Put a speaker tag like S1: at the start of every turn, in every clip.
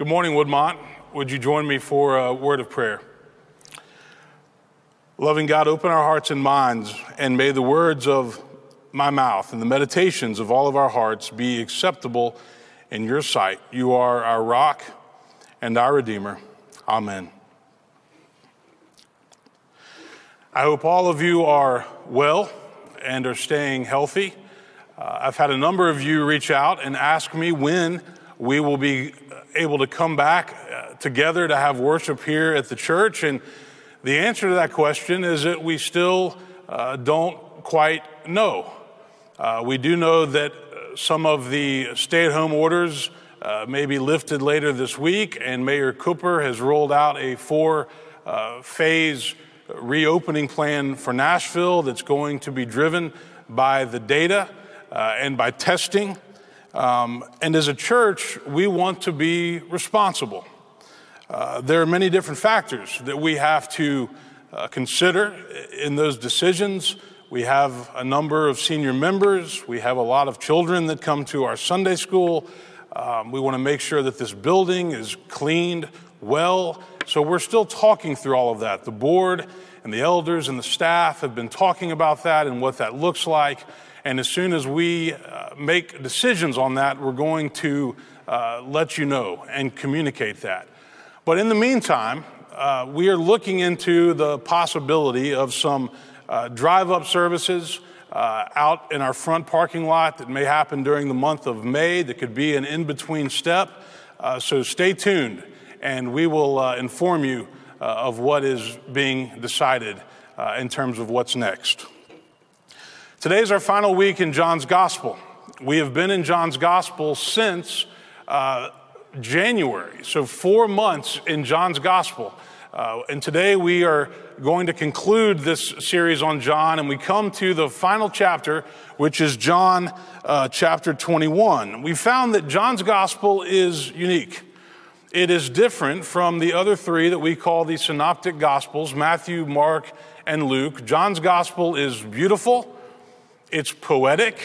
S1: Good morning, Woodmont. Would you join me for a word of prayer? Loving God, open our hearts and minds, and may the words of my mouth and the meditations of all of our hearts be acceptable in your sight. You are our rock and our Redeemer. Amen. I hope all of you are well and are staying healthy. Uh, I've had a number of you reach out and ask me when we will be able to come back uh, together to have worship here at the church. And the answer to that question is that we still uh, don't quite know. Uh, we do know that uh, some of the stay at home orders uh, may be lifted later this week, and Mayor Cooper has rolled out a four uh, phase reopening plan for Nashville that's going to be driven by the data and by testing. Um, and as a church, we want to be responsible. Uh, there are many different factors that we have to uh, consider in those decisions. We have a number of senior members. We have a lot of children that come to our Sunday school. Um, we want to make sure that this building is cleaned well. So we're still talking through all of that. The board and the elders and the staff have been talking about that and what that looks like. And as soon as we uh, make decisions on that, we're going to uh, let you know and communicate that. But in the meantime, uh, we are looking into the possibility of some uh, drive up services uh, out in our front parking lot that may happen during the month of May, that could be an in between step. So stay tuned, and we will inform you of what is being decided in terms of what's next. Today is our final week in John's Gospel. We have been in John's Gospel since uh, January, so four months in John's Gospel. Uh, and today we are going to conclude this series on John, and we come to the final chapter, which is John uh, chapter 21. We found that John's Gospel is unique. It is different from the other three that we call the Synoptic Gospels Matthew, Mark, and Luke. John's Gospel is beautiful. It's poetic.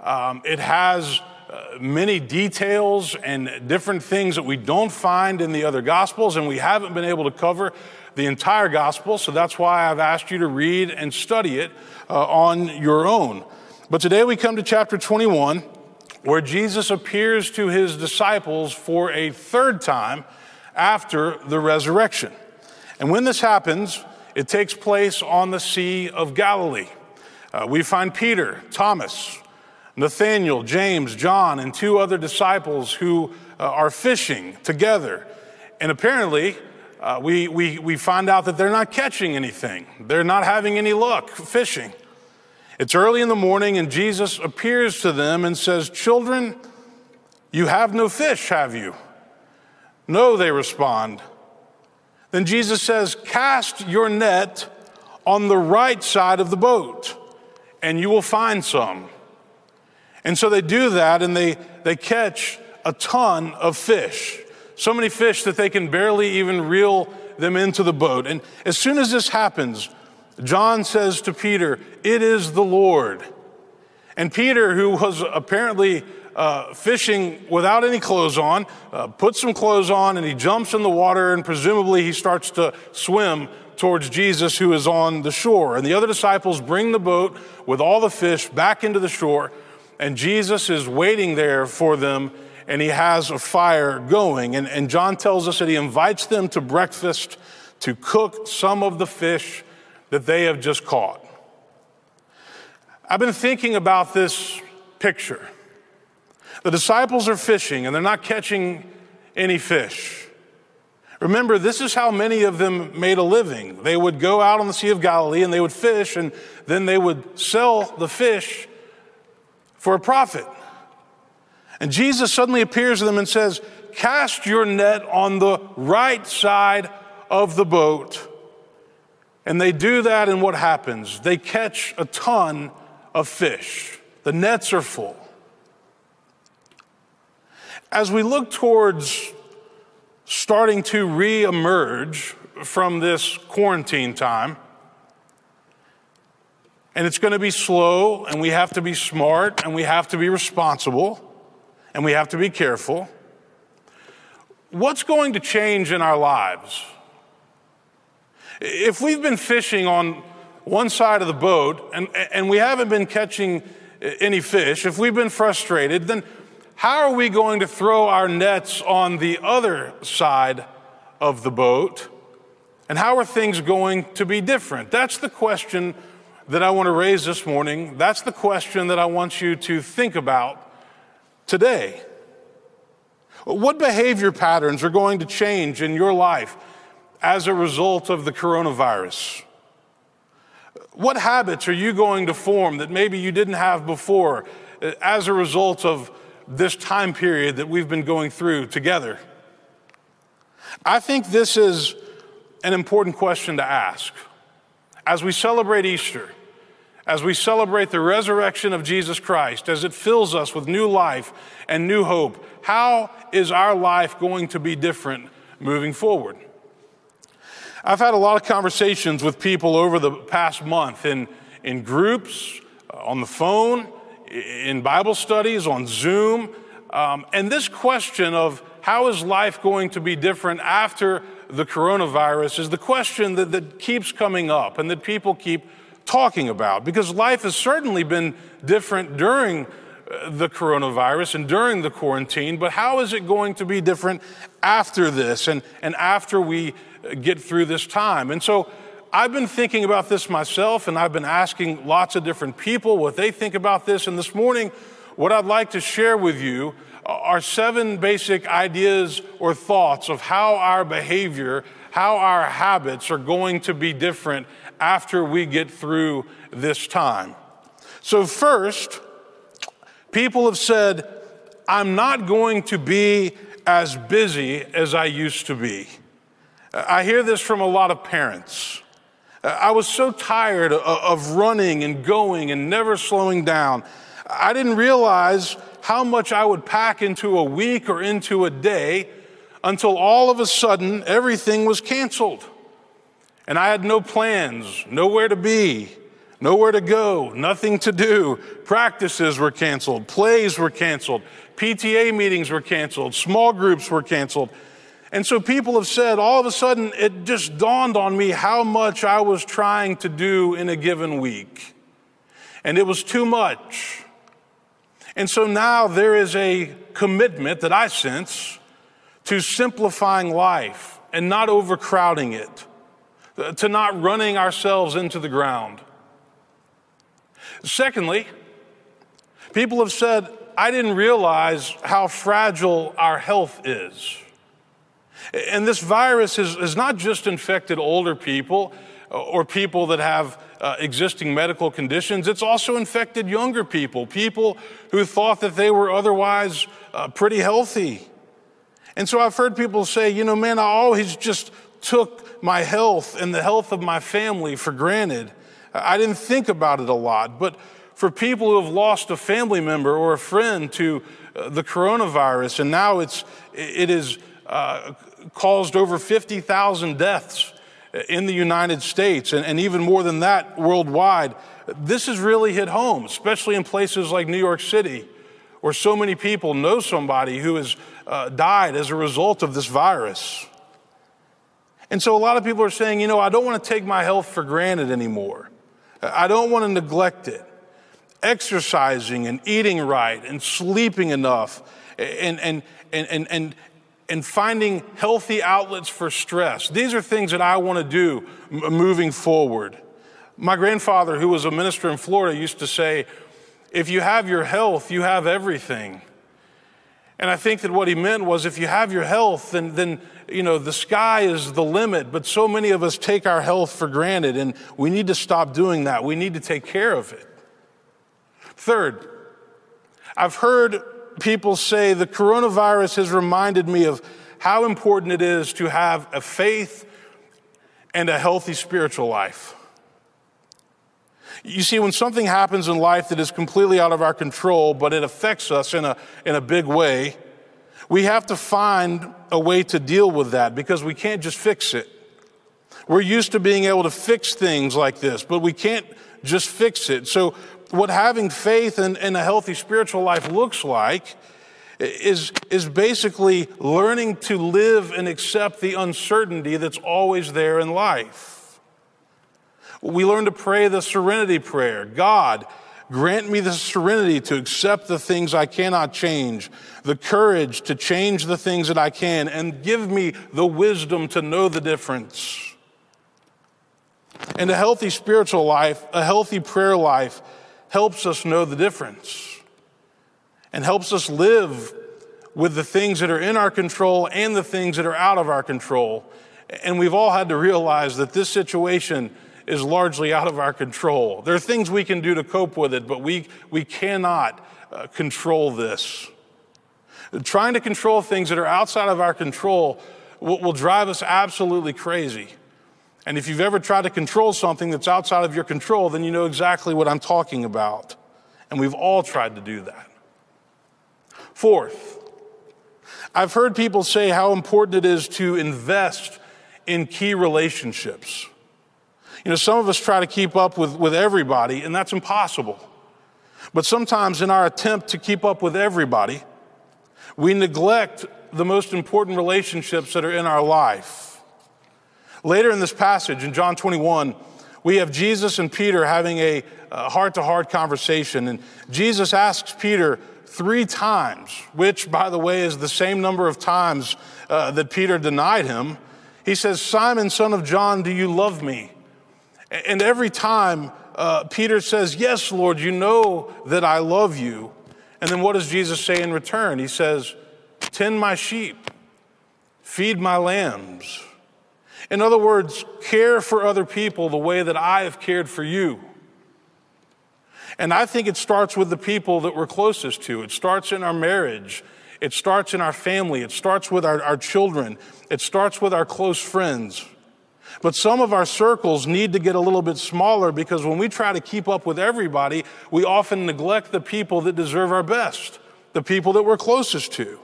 S1: Um, it has uh, many details and different things that we don't find in the other gospels, and we haven't been able to cover the entire gospel. So that's why I've asked you to read and study it uh, on your own. But today we come to chapter 21, where Jesus appears to his disciples for a third time after the resurrection. And when this happens, it takes place on the Sea of Galilee. Uh, we find Peter, Thomas, Nathaniel, James, John, and two other disciples who uh, are fishing together. And apparently, uh, we, we, we find out that they're not catching anything, they're not having any luck fishing. It's early in the morning, and Jesus appears to them and says, Children, you have no fish, have you? No, they respond. Then Jesus says, Cast your net on the right side of the boat and you will find some. And so they do that and they, they catch a ton of fish. So many fish that they can barely even reel them into the boat. And as soon as this happens, John says to Peter, It is the Lord. And Peter, who was apparently uh, fishing without any clothes on, uh, puts some clothes on and he jumps in the water and presumably he starts to swim towards Jesus who is on the shore. And the other disciples bring the boat with all the fish back into the shore, and Jesus is waiting there for them, and he has a fire going. And, and John tells us that he invites them to breakfast to cook some of the fish that they have just caught. I've been thinking about this picture. The disciples are fishing and they're not catching any fish. Remember, this is how many of them made a living. They would go out on the Sea of Galilee and they would fish, and then they would sell the fish for a profit. And Jesus suddenly appears to them and says, Cast your net on the right side of the boat. And they do that, and what happens? They catch a ton of fish. The nets are full. As we look towards starting to re-emerge from this quarantine time. And it's going to be slow, and we have to be smart, and we have to be responsible, and we have to be careful. what's going to change in our lives? If we've been fishing on one side of the boat and, and we haven't been catching any fish, if we've been frustrated, then how are we going to throw our nets on the other side of the boat? And how are things going to be different? That's the question that I want to raise this morning. That's the question that I want you to think about today. What behavior patterns are going to change in your life as a result of the coronavirus? What habits are you going to form that maybe you didn't have before as a result of this time period that we've been going through together? I think this is an important question to ask. As we celebrate Easter, as we celebrate the resurrection of Jesus Christ, as it fills us with new life and new hope, how is our life going to be different moving forward? I've had a lot of conversations with people over the past month in, in groups, uh, on the phone, in Bible studies, on Zoom. Um, and this question of how is life going to be different after the coronavirus is the question that, that keeps coming up and that people keep talking about because life has certainly been different during uh, the coronavirus and during the quarantine, but how is it going to be different after this and, and after we get through this time? And so I've been thinking about this myself and I've been asking lots of different people what they think about this. And this morning, what I'd like to share with you are seven basic ideas or thoughts of how our behavior, how our habits are going to be different after we get through this time. So, first, people have said, I'm not going to be as busy as I used to be. I hear this from a lot of parents. I was so tired of running and going and never slowing down. I didn't realize how much I would pack into a week or into a day until all of a sudden everything was canceled. And I had no plans, nowhere to be, nowhere to go, nothing to do. Practices were canceled, plays were canceled, PTA meetings were canceled, small groups were canceled. And so people have said, all of a sudden, it just dawned on me how much I was trying to do in a given week. And it was too much. And so now there is a commitment that I sense to simplifying life and not overcrowding it, to not running ourselves into the ground. Secondly, people have said, I didn't realize how fragile our health is. And this virus has, has not just infected older people or people that have uh, existing medical conditions. It's also infected younger people, people who thought that they were otherwise uh, pretty healthy. And so I've heard people say, you know, man, I always just took my health and the health of my family for granted. I didn't think about it a lot. But for people who have lost a family member or a friend to uh, the coronavirus, and now it's, it has uh, caused over 50,000 deaths in the United States and, and even more than that worldwide, this has really hit home, especially in places like New York City, where so many people know somebody who has uh, died as a result of this virus. And so a lot of people are saying, you know, I don't want to take my health for granted anymore. I don't want to neglect it. Exercising and eating right and sleeping enough and, and, and, and, and, and finding healthy outlets for stress. These are things that I want to do m- moving forward. My grandfather, who was a minister in Florida, used to say, If you have your health, you have everything. And I think that what he meant was if you have your health, then, then you know, the sky is the limit. But so many of us take our health for granted, and we need to stop doing that. We need to take care of it. Third, I've people say the coronavirus has reminded me of how important it is to have a faith and a healthy spiritual life. You see, when something happens in life that is completely out of our control, but it affects us in a, in a big way, we have to find a way to deal with that because we can't just fix it. We're used to being able to fix things like this, but we can't just fix it. So what having faith and, and a healthy spiritual life looks like is, is basically learning to live and accept the uncertainty that's always there in life. We learn to pray the serenity prayer God, grant me the serenity to accept the things I cannot change, the courage to change the things that I can, and give me the wisdom to know the difference. And a healthy spiritual life, a healthy prayer life, helps us know the difference and helps us live with the things that are in our control and the things that are out of our control. And we've all had to realize that this situation is largely out of our control. There are things we can do to cope with it, but we, we cannot uh, control this. Trying to control things that are outside of our control will, will drive us absolutely crazy. And if you've ever tried to control something that's outside of your control, then you know exactly what I'm talking about. And we've all tried to do that. Fourth, I've heard people say how important it is to invest in key relationships. You know, some of us try to keep up with, with everybody, and that's impossible. But sometimes, in our attempt to keep up with everybody, we neglect the most important relationships that are in our life. Later in this passage, in John 21, we have Jesus and Peter having a heart to heart conversation. And Jesus asks Peter, three times, which, by the way, is the same number of times uh, that Peter denied him. He says, Simon, son of John, do you love me? And every time uh, Peter says, Yes, Lord, you know that I love you. And then what does Jesus say in return? He says, Tend my sheep, feed my lambs. In other words, care for other people the way that I have cared for you. And I think it starts with the people that we're closest to. It starts in our marriage. It starts in our family. It starts with our, our children. It starts with our close friends. But some of our circles need to get a little bit smaller because when we try to keep up with everybody, we often neglect the people that deserve our best, the people that we're closest to.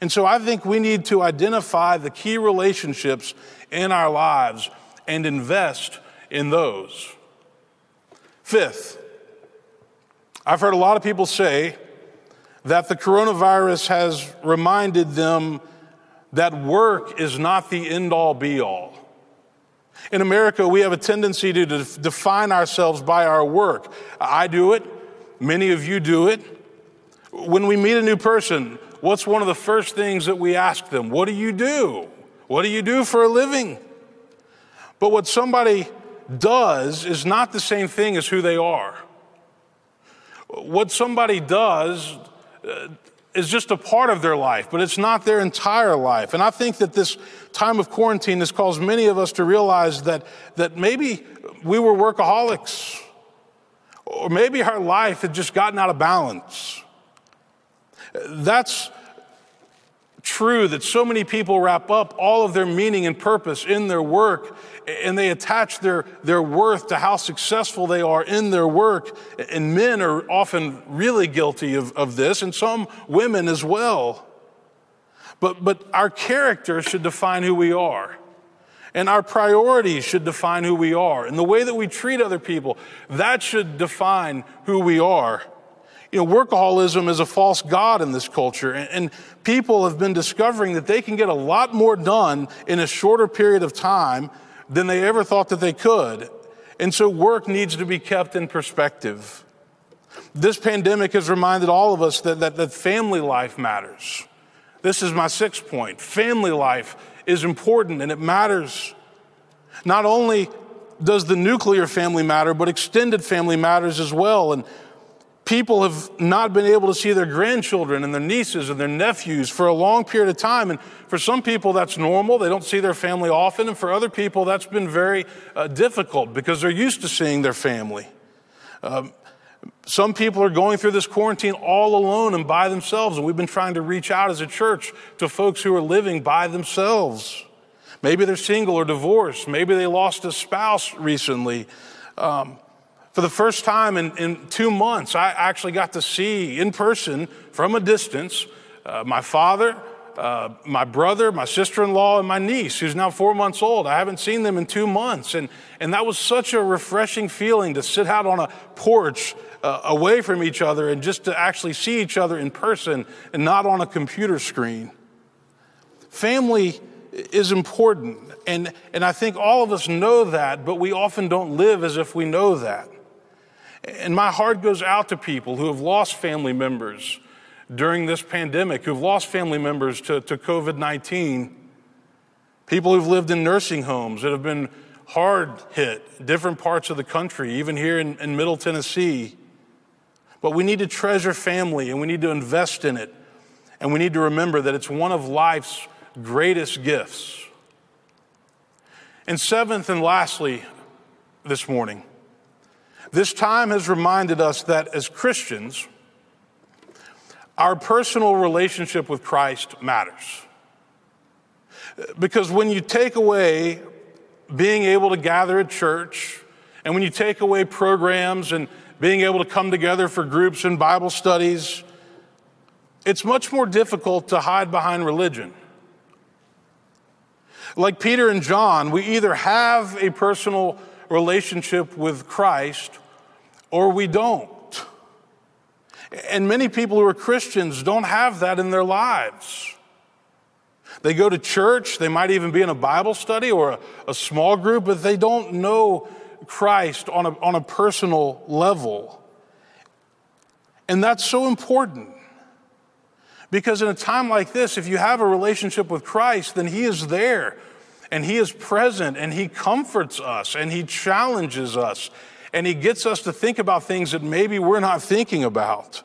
S1: And so I think we need to identify the key relationships in our lives and invest in those. Fifth, I've heard a lot of people say that the coronavirus has reminded them that work is not the end all be all. In America, we have a tendency to define ourselves by our work. I do it, many of you do it. When we meet a new person, what's one of the first things that we ask them? What do you do? What do you do for a living? But what somebody does is not the same thing as who they are what somebody does uh, is just a part of their life, but it's not their entire life. And I think that this time of quarantine has caused many of us to realize that, that maybe we were workaholics, or maybe our life had just gotten out of balance. That's true that so many people wrap up all of their meaning and purpose in their work and they attach their, their worth to how successful they are in their work. And men are often really guilty of, of this, and some women as well. But, but our character should define who we are. And our priorities should define who we are. And the way that we treat other people, that should define who we are. You know, workaholism is a false god in this culture, and, and people have been discovering that they can get a lot more done in a shorter period of time than they ever thought that they could. And so work needs to be kept in perspective. This pandemic has reminded all of us that, that, that family life matters. This is my sixth point. Family life is important and it matters. Not only does the nuclear family matter, but extended family matters as well. And people have not been able to see their grandchildren and their nieces and their nephews for a long period of time. And for some people, that's normal. They don't see their family often. And for other people, that's been very uh, difficult because they're used to seeing their family. Um, some people are going through this quarantine all alone and by themselves. And we've been trying to reach out as a church to folks who are living by themselves. Maybe they're single or divorced. Maybe they lost a spouse recently. Um, for the first time in, in two months, I actually got to see in person from a distance uh, my father, uh, my brother, my sister in law, and my niece, who's now four months old. I haven't seen them in two months. And, and that was such a refreshing feeling to sit out on a porch uh, away from each other and just to actually see each other in person and not on a computer screen. Family is important. And, and I think all of us know that, but we often don't live as if we know that. And my heart goes out to people who have lost family members during this pandemic, who've lost family members to, to COVID 19, people who've lived in nursing homes that have been hard hit, different parts of the country, even here in, in Middle Tennessee. But we need to treasure family and we need to invest in it. And we need to remember that it's one of life's greatest gifts. And seventh and lastly, this morning, this time has reminded us that as Christians, our personal relationship with Christ matters. Because when you take away being able to gather at church, and when you take away programs and being able to come together for groups and Bible studies, it's much more difficult to hide behind religion. Like Peter and John, we either have a personal relationship with Christ or we don't. And many people who are Christians don't have that in their lives. They go to church, they might even be in a Bible study or a, a small group, but they don't know Christ on a, on a personal level. And that's so important. Because in a time like this, if you have a relationship with Christ, then He is there and He is present and He comforts us and He challenges us and He gets us to think about things that maybe we're not thinking about.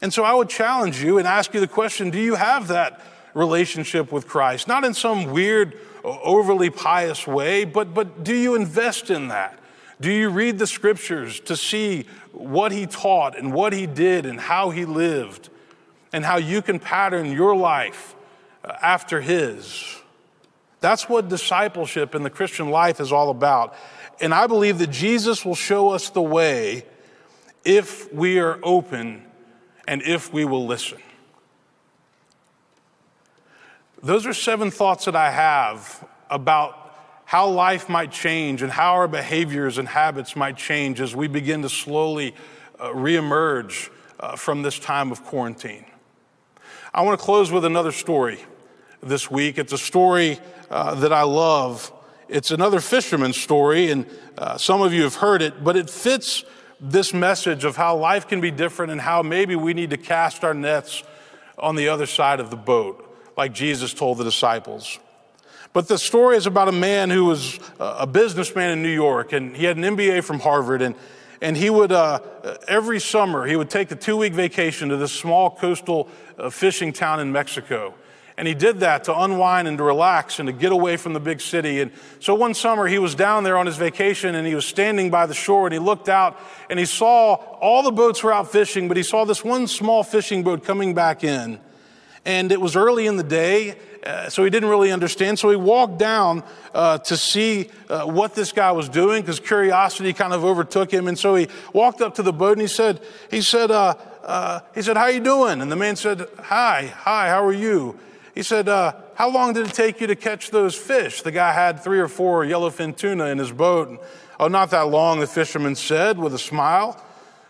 S1: And so I would challenge you and ask you the question do you have that relationship with Christ? Not in some weird, overly pious way, but, but do you invest in that? Do you read the scriptures to see what he taught and what he did and how he lived and how you can pattern your life uh, after his? That's what discipleship in the Christian life is all about. And I believe that Jesus will show us the way if we are open and if we will listen. Those are seven thoughts that I have about how life might change and how our behaviors and habits might change as we begin to slowly uh, reemerge uh, from this time of quarantine. I want to close with another story this week. It's a story uh, that I love. It's another fisherman's story, and uh, some of you have heard it, but it fits this message of how life can be different and how maybe we need to cast our nets on the other side of the boat, like Jesus told the disciples. But the story is about a man who was a businessman in New York, and he had an MBA from Harvard, and and he would uh, every summer he would take a two week vacation to this small coastal uh, fishing town in Mexico and he did that to unwind and to relax and to get away from the big city. And so one summer he was down there on his vacation and he was standing by the shore and he looked out and he saw all the boats were out fishing, but he saw this one small fishing boat coming back in. And it was early in the day, uh, so he didn't really understand. So he walked down uh, to see uh, what this guy was doing because curiosity kind of overtook him. And so he walked up to the boat and he said, he said, uh, uh, he said, how you doing? And the man said, hi, hi, how are you? He said, uh, How long did it take you to catch those fish? The guy had three or four yellowfin tuna in his boat. Oh, not that long, the fisherman said with a smile.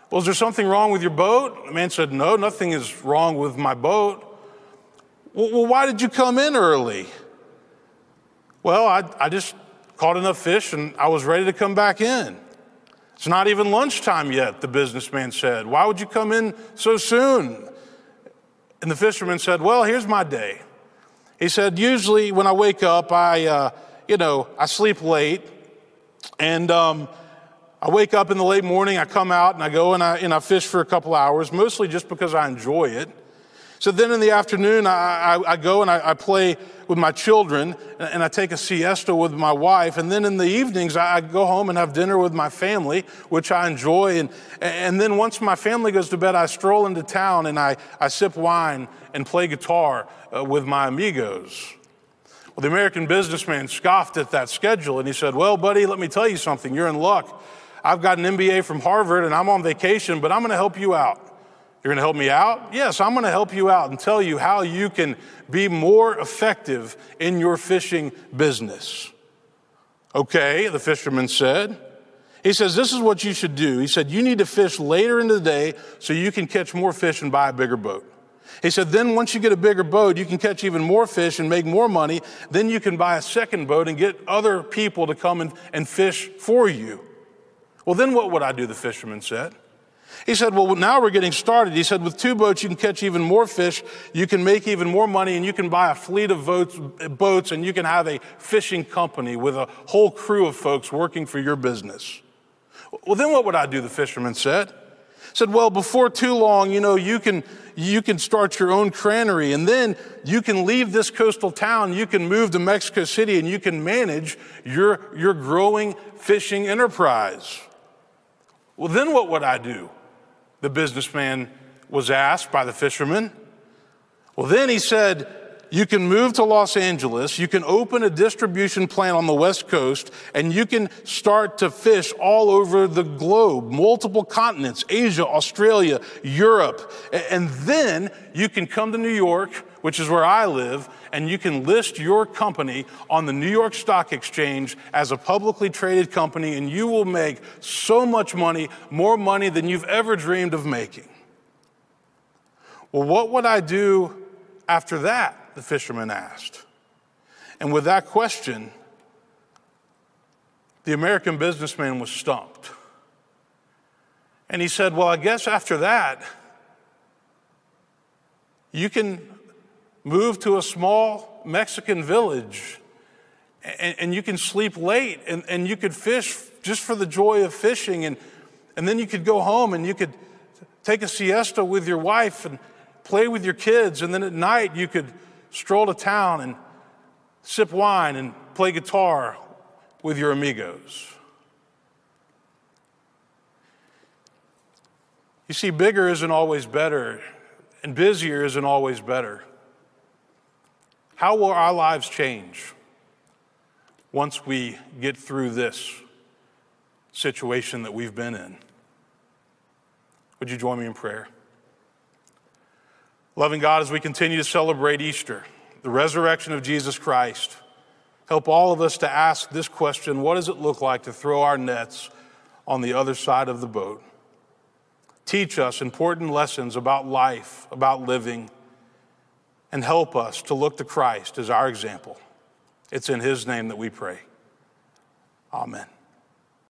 S1: Well, is there something wrong with your boat? The man said, No, nothing is wrong with my boat. Well, why did you come in early? Well, I, I just caught enough fish and I was ready to come back in. It's not even lunchtime yet, the businessman said. Why would you come in so soon? And the fisherman said, Well, here's my day. He said, usually when I wake up, I, uh, you know, I sleep late. And um, I wake up in the late morning, I come out and I go and I, and I fish for a couple hours, mostly just because I enjoy it. So then in the afternoon, I, I, I go and I, I, play with my children and I take a siesta with my wife. And then in the evenings, I, go home and have dinner with my family, which I enjoy. And, and then once my family goes to bed, I stroll into town and I, I sip wine and play guitar uh, with my amigos. Well, the American businessman scoffed at that schedule and he said, Well, buddy, let me tell you something. You're in luck. I've got an MBA from Harvard and I'm on vacation, but I'm going to help you out. You're going to help me out? Yes, I'm going to help you out and tell you how you can be more effective in your fishing business. Okay, the fisherman said. He says, This is what you should do. He said, You need to fish later in the day so you can catch more fish and buy a bigger boat. He said, Then once you get a bigger boat, you can catch even more fish and make more money. Then you can buy a second boat and get other people to come and, and fish for you. Well, then what would I do? The fisherman said. He said, Well, now we're getting started. He said, With two boats, you can catch even more fish, you can make even more money, and you can buy a fleet of boats, and you can have a fishing company with a whole crew of folks working for your business. Well, then what would I do? The fisherman said. Said, Well, before too long, you know, you can, you can start your own cannery, and then you can leave this coastal town, you can move to Mexico City, and you can manage your, your growing fishing enterprise. Well, then what would I do? The businessman was asked by the fisherman. Well, then he said, You can move to Los Angeles, you can open a distribution plant on the West Coast, and you can start to fish all over the globe, multiple continents, Asia, Australia, Europe. And then you can come to New York, which is where I live, and you can list your company on the New York Stock Exchange as a publicly traded company, and you will make so much money, more money than you've ever dreamed of making. Well, what would I do after that? The fisherman asked. And with that question, the American businessman was stumped. And he said, Well, I guess after that, you can move to a small Mexican village and, and you can sleep late and, and you could fish just for the joy of fishing. And, and then you could go home and you could take a siesta with your wife and play with your kids. And then at night you could stroll to town and sip wine and play guitar with your amigos. You see, bigger isn't always better, and busier isn't always better. How will our lives change once we get through this situation that we've been in? Would you join me in prayer? Loving God, as we continue to celebrate Easter, the resurrection of Jesus Christ, help all of us to ask this question what does it look like to throw our nets on the other side of the boat? Teach us important lessons about life, about living and help us to look to Christ as our example. It's in His name that we pray. Amen.